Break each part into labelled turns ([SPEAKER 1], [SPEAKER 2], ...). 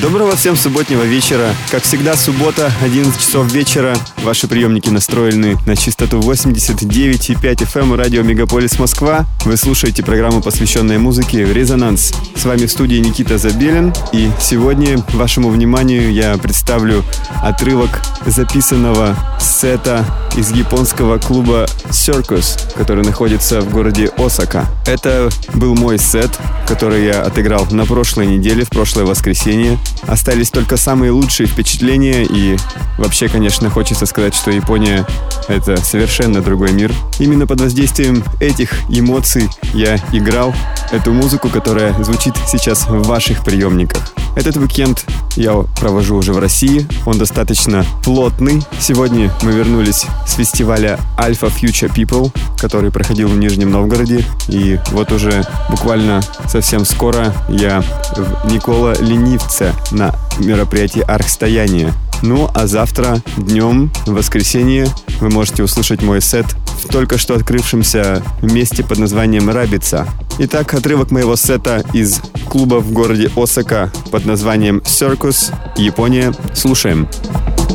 [SPEAKER 1] Доброго всем субботнего вечера. Как всегда, суббота, 11 часов вечера. Ваши приемники настроены на частоту 89,5 FM эм радио Мегаполис Москва. Вы слушаете программу, посвященную музыке «Резонанс». С вами в студии Никита Забелин. И сегодня вашему вниманию я представлю отрывок записанного сета из японского клуба Circus, который находится в городе Осака. Это был мой сет, который я отыграл на прошлой неделе, в прошлое воскресенье. Остались только самые лучшие впечатления и вообще, конечно, хочется сказать, что Япония — это совершенно другой мир. Именно под воздействием этих эмоций я играл эту музыку, которая звучит сейчас в ваших приемниках. Этот уикенд я провожу уже в России. Он достаточно плотный. Сегодня мы вернулись с фестиваля Alpha Future People, который проходил в Нижнем Новгороде. И вот уже буквально совсем скоро я в Никола Ленивце на мероприятии «Архстояние». Ну, а завтра днем, в воскресенье, вы можете услышать мой сет в только что открывшемся месте под названием «Рабица». Итак, отрывок моего сета из клуба в городе Осака под названием «Circus», Япония. Слушаем. Слушаем.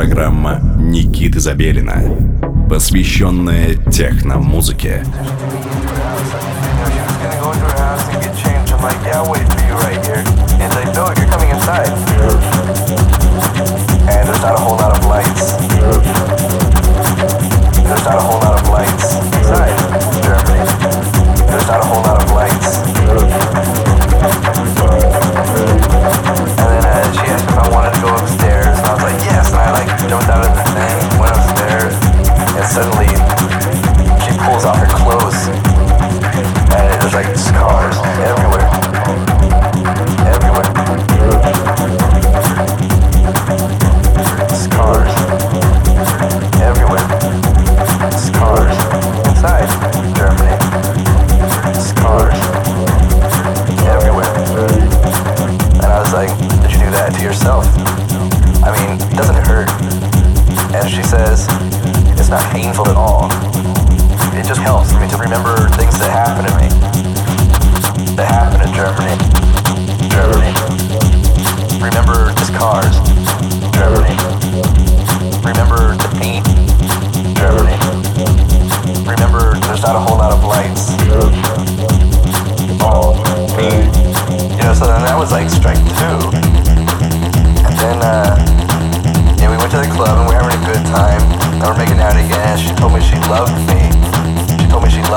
[SPEAKER 2] Программа Никиты Забелина, посвященная техно-музыке.
[SPEAKER 3] And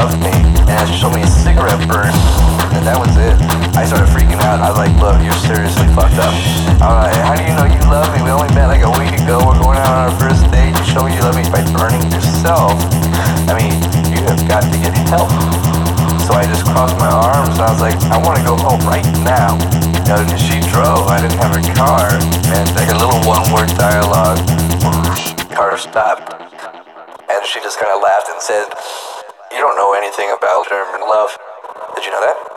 [SPEAKER 3] loved me. And she showed me a cigarette burn. And that was it. I started freaking out. I was like, look, you're seriously fucked up. I'm like, how do you know you love me? We only met like a week ago. We're going out on our first date. You show me you love me by burning yourself. I mean, you have got to get help. So I just crossed my arms and I was like, I want to go home right now. Know, she drove. I didn't have a car. And like a little one-word dialogue. Car stopped. And she just kind of laughed and said, you don't know anything about German love. Did you know that?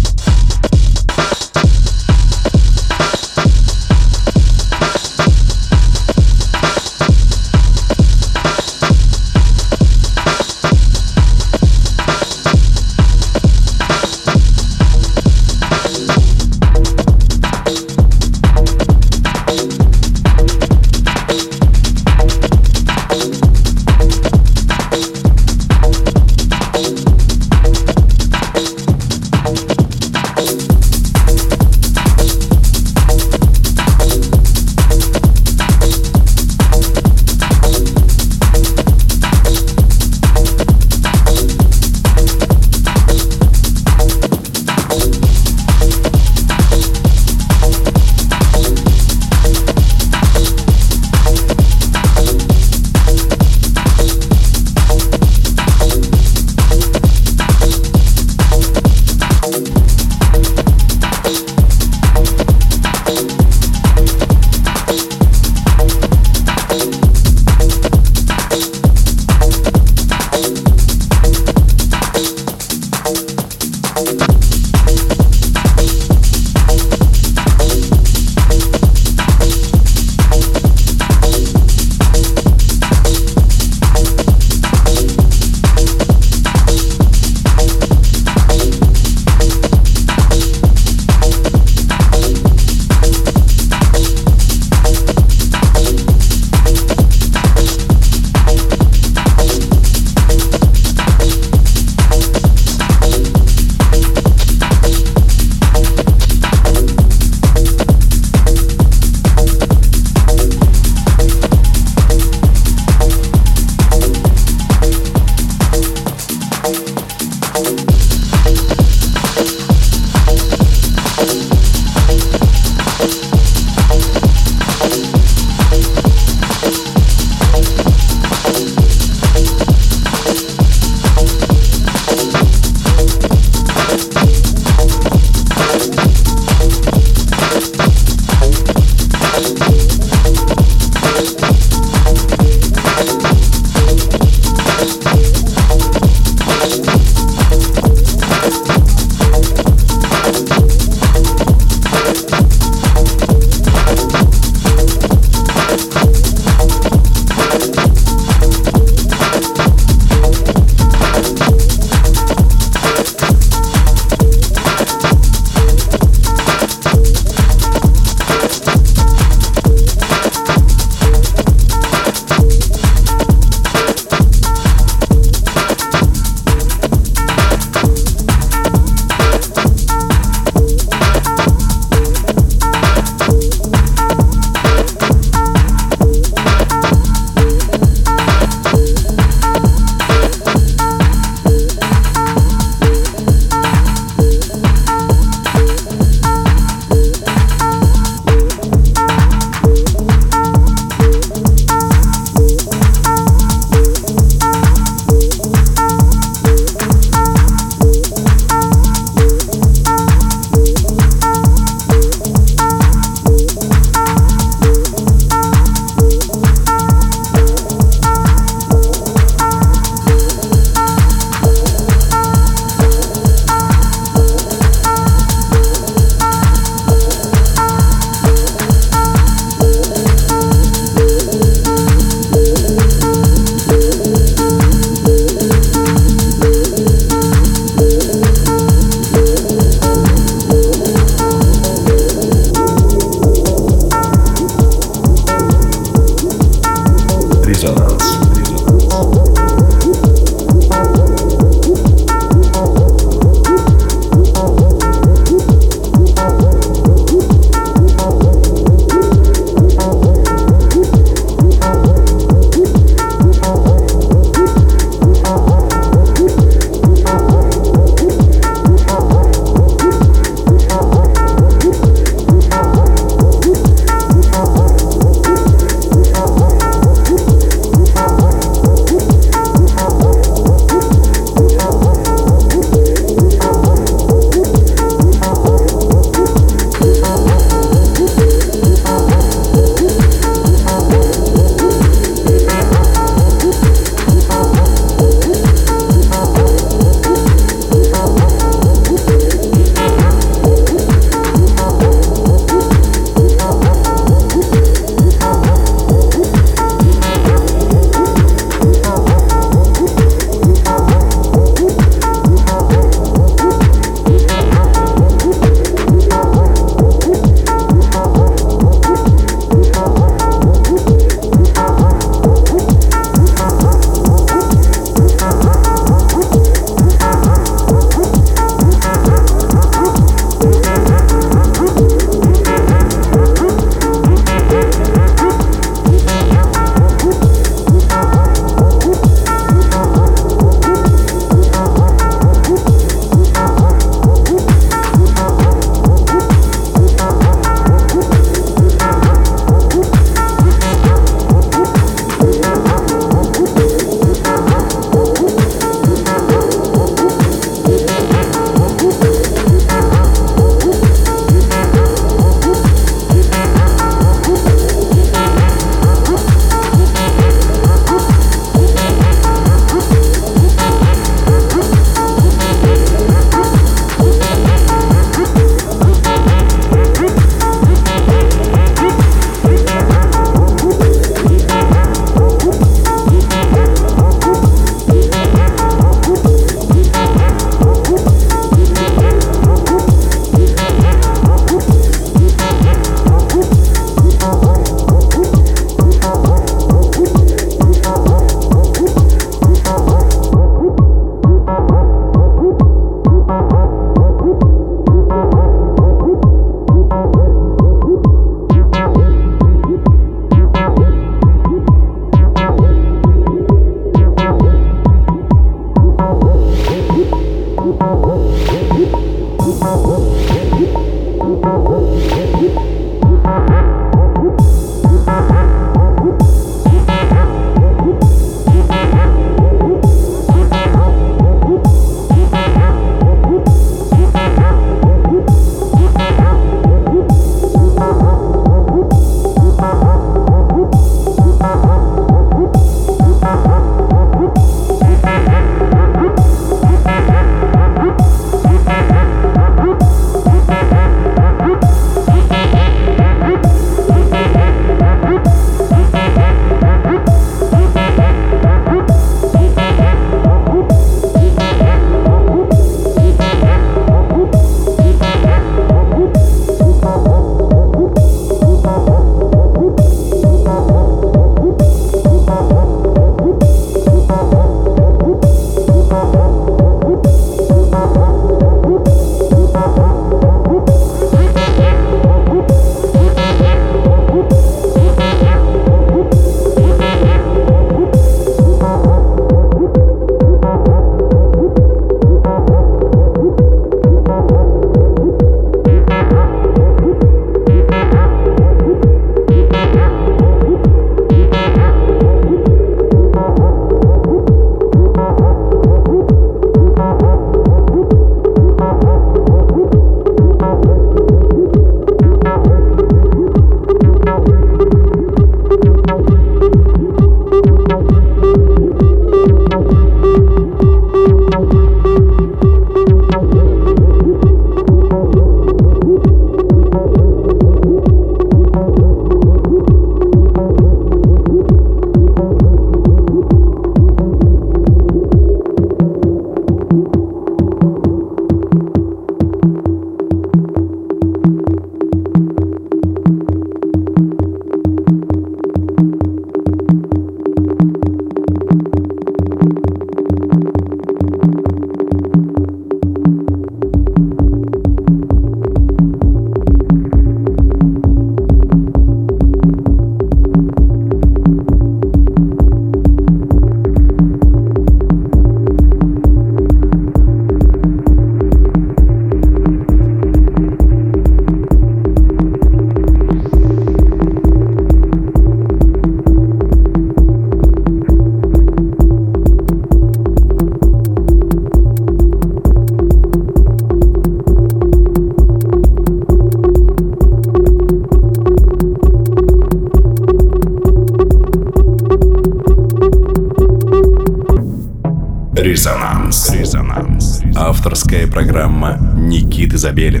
[SPEAKER 2] Никиты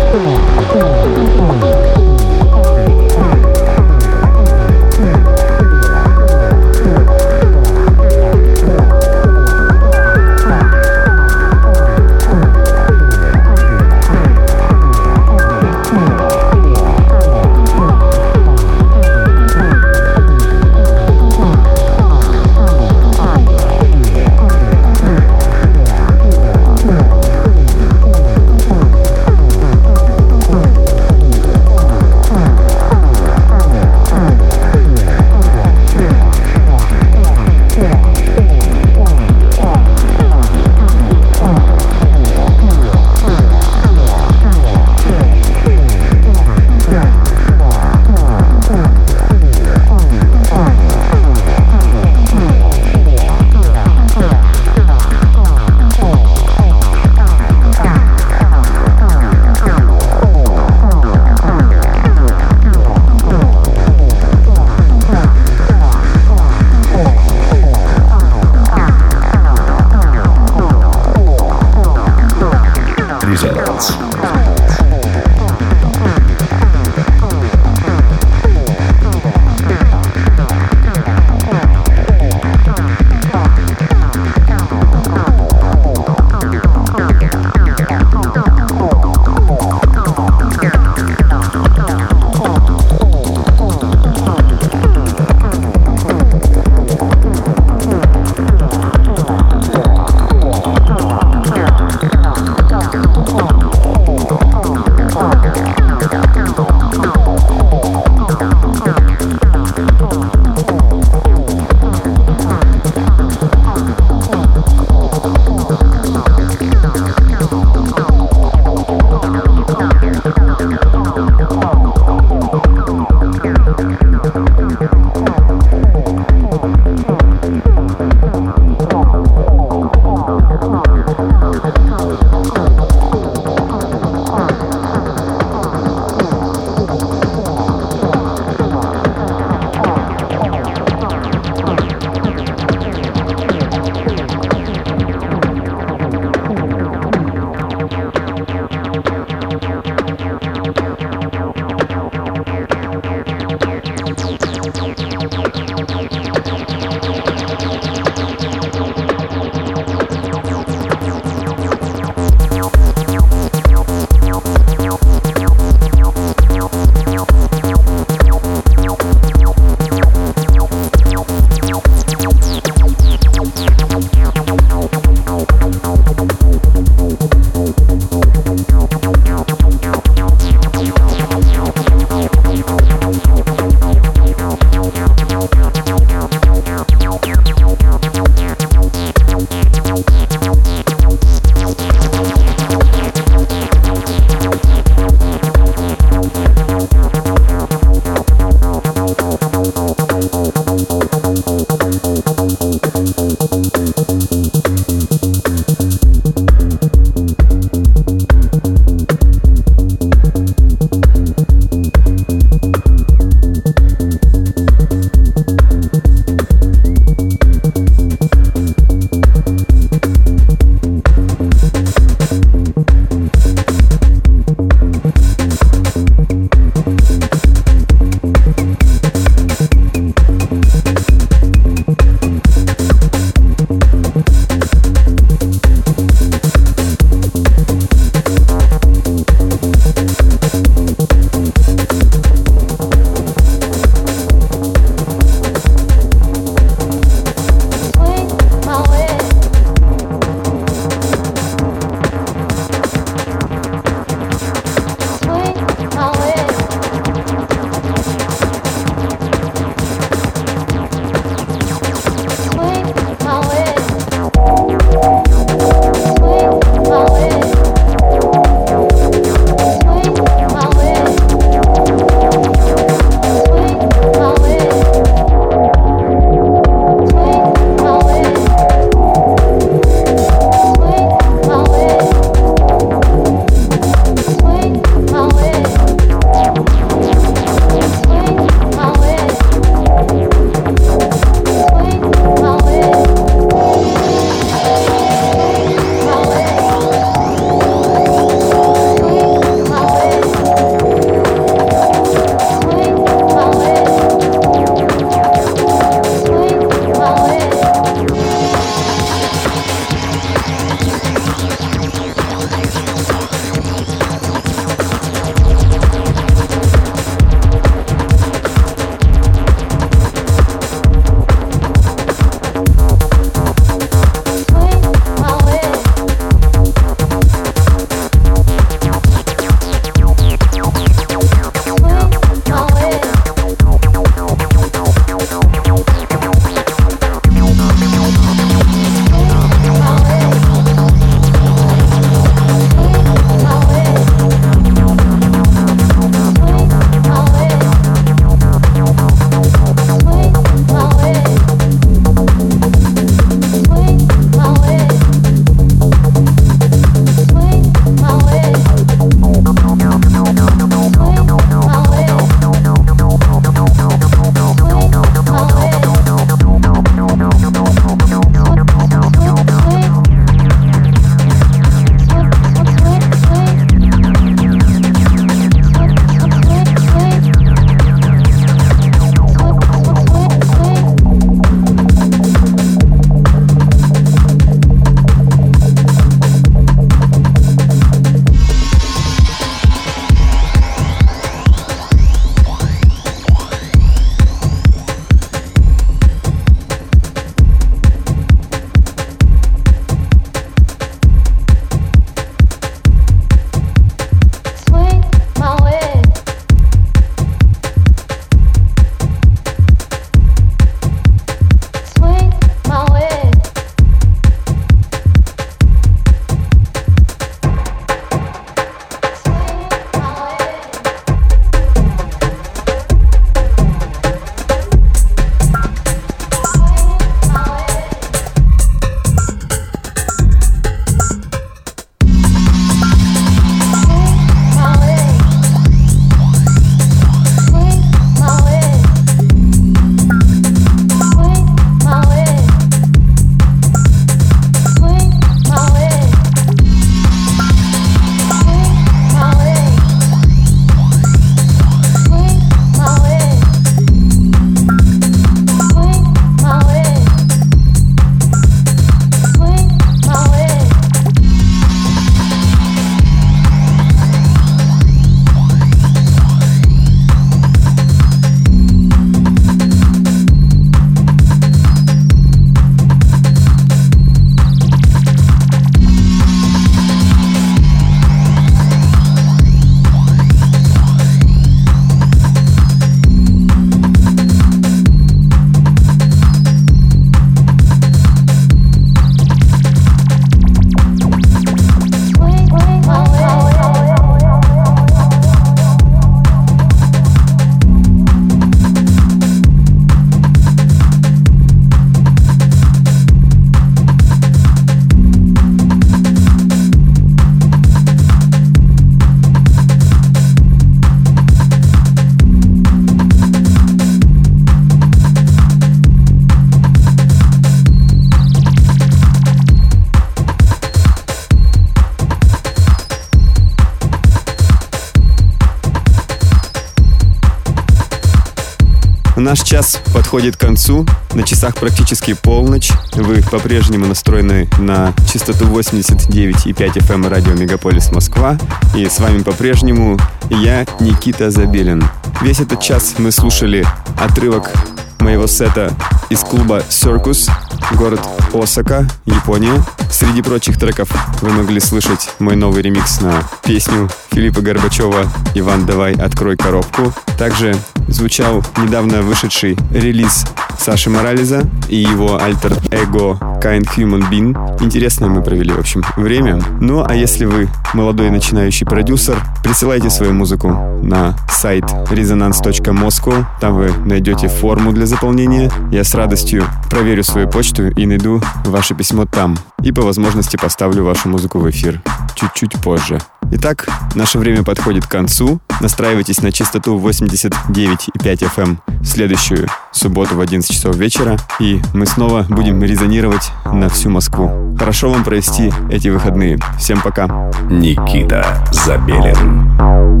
[SPEAKER 1] Наш час подходит к концу. На часах практически полночь. Вы по-прежнему настроены на частоту 89,5 FM эм радио Мегаполис Москва. И с вами по-прежнему я, Никита Забелин. Весь этот час мы слушали отрывок моего сета из клуба Circus, город Осака, Япония. Среди прочих треков вы могли слышать мой новый ремикс на песню Филиппа Горбачева «Иван, давай, открой коробку». Также звучал недавно вышедший релиз Саши Морализа и его альтер-эго Kind Human Being. Интересно мы провели, в общем, время. Ну, а если вы молодой начинающий продюсер, присылайте свою музыку на сайт resonance.moscow. Там вы найдете форму для заполнения. Я с радостью проверю свою почту и найду ваше письмо там. И по возможности поставлю вашу музыку в эфир чуть-чуть позже. Итак, наше время подходит к концу. Настраивайтесь на частоту 89,5 FM эм в следующую субботу в 11 часов вечера, и мы снова будем резонировать на всю Москву. Хорошо вам провести эти выходные. Всем пока.
[SPEAKER 2] Никита Забелин.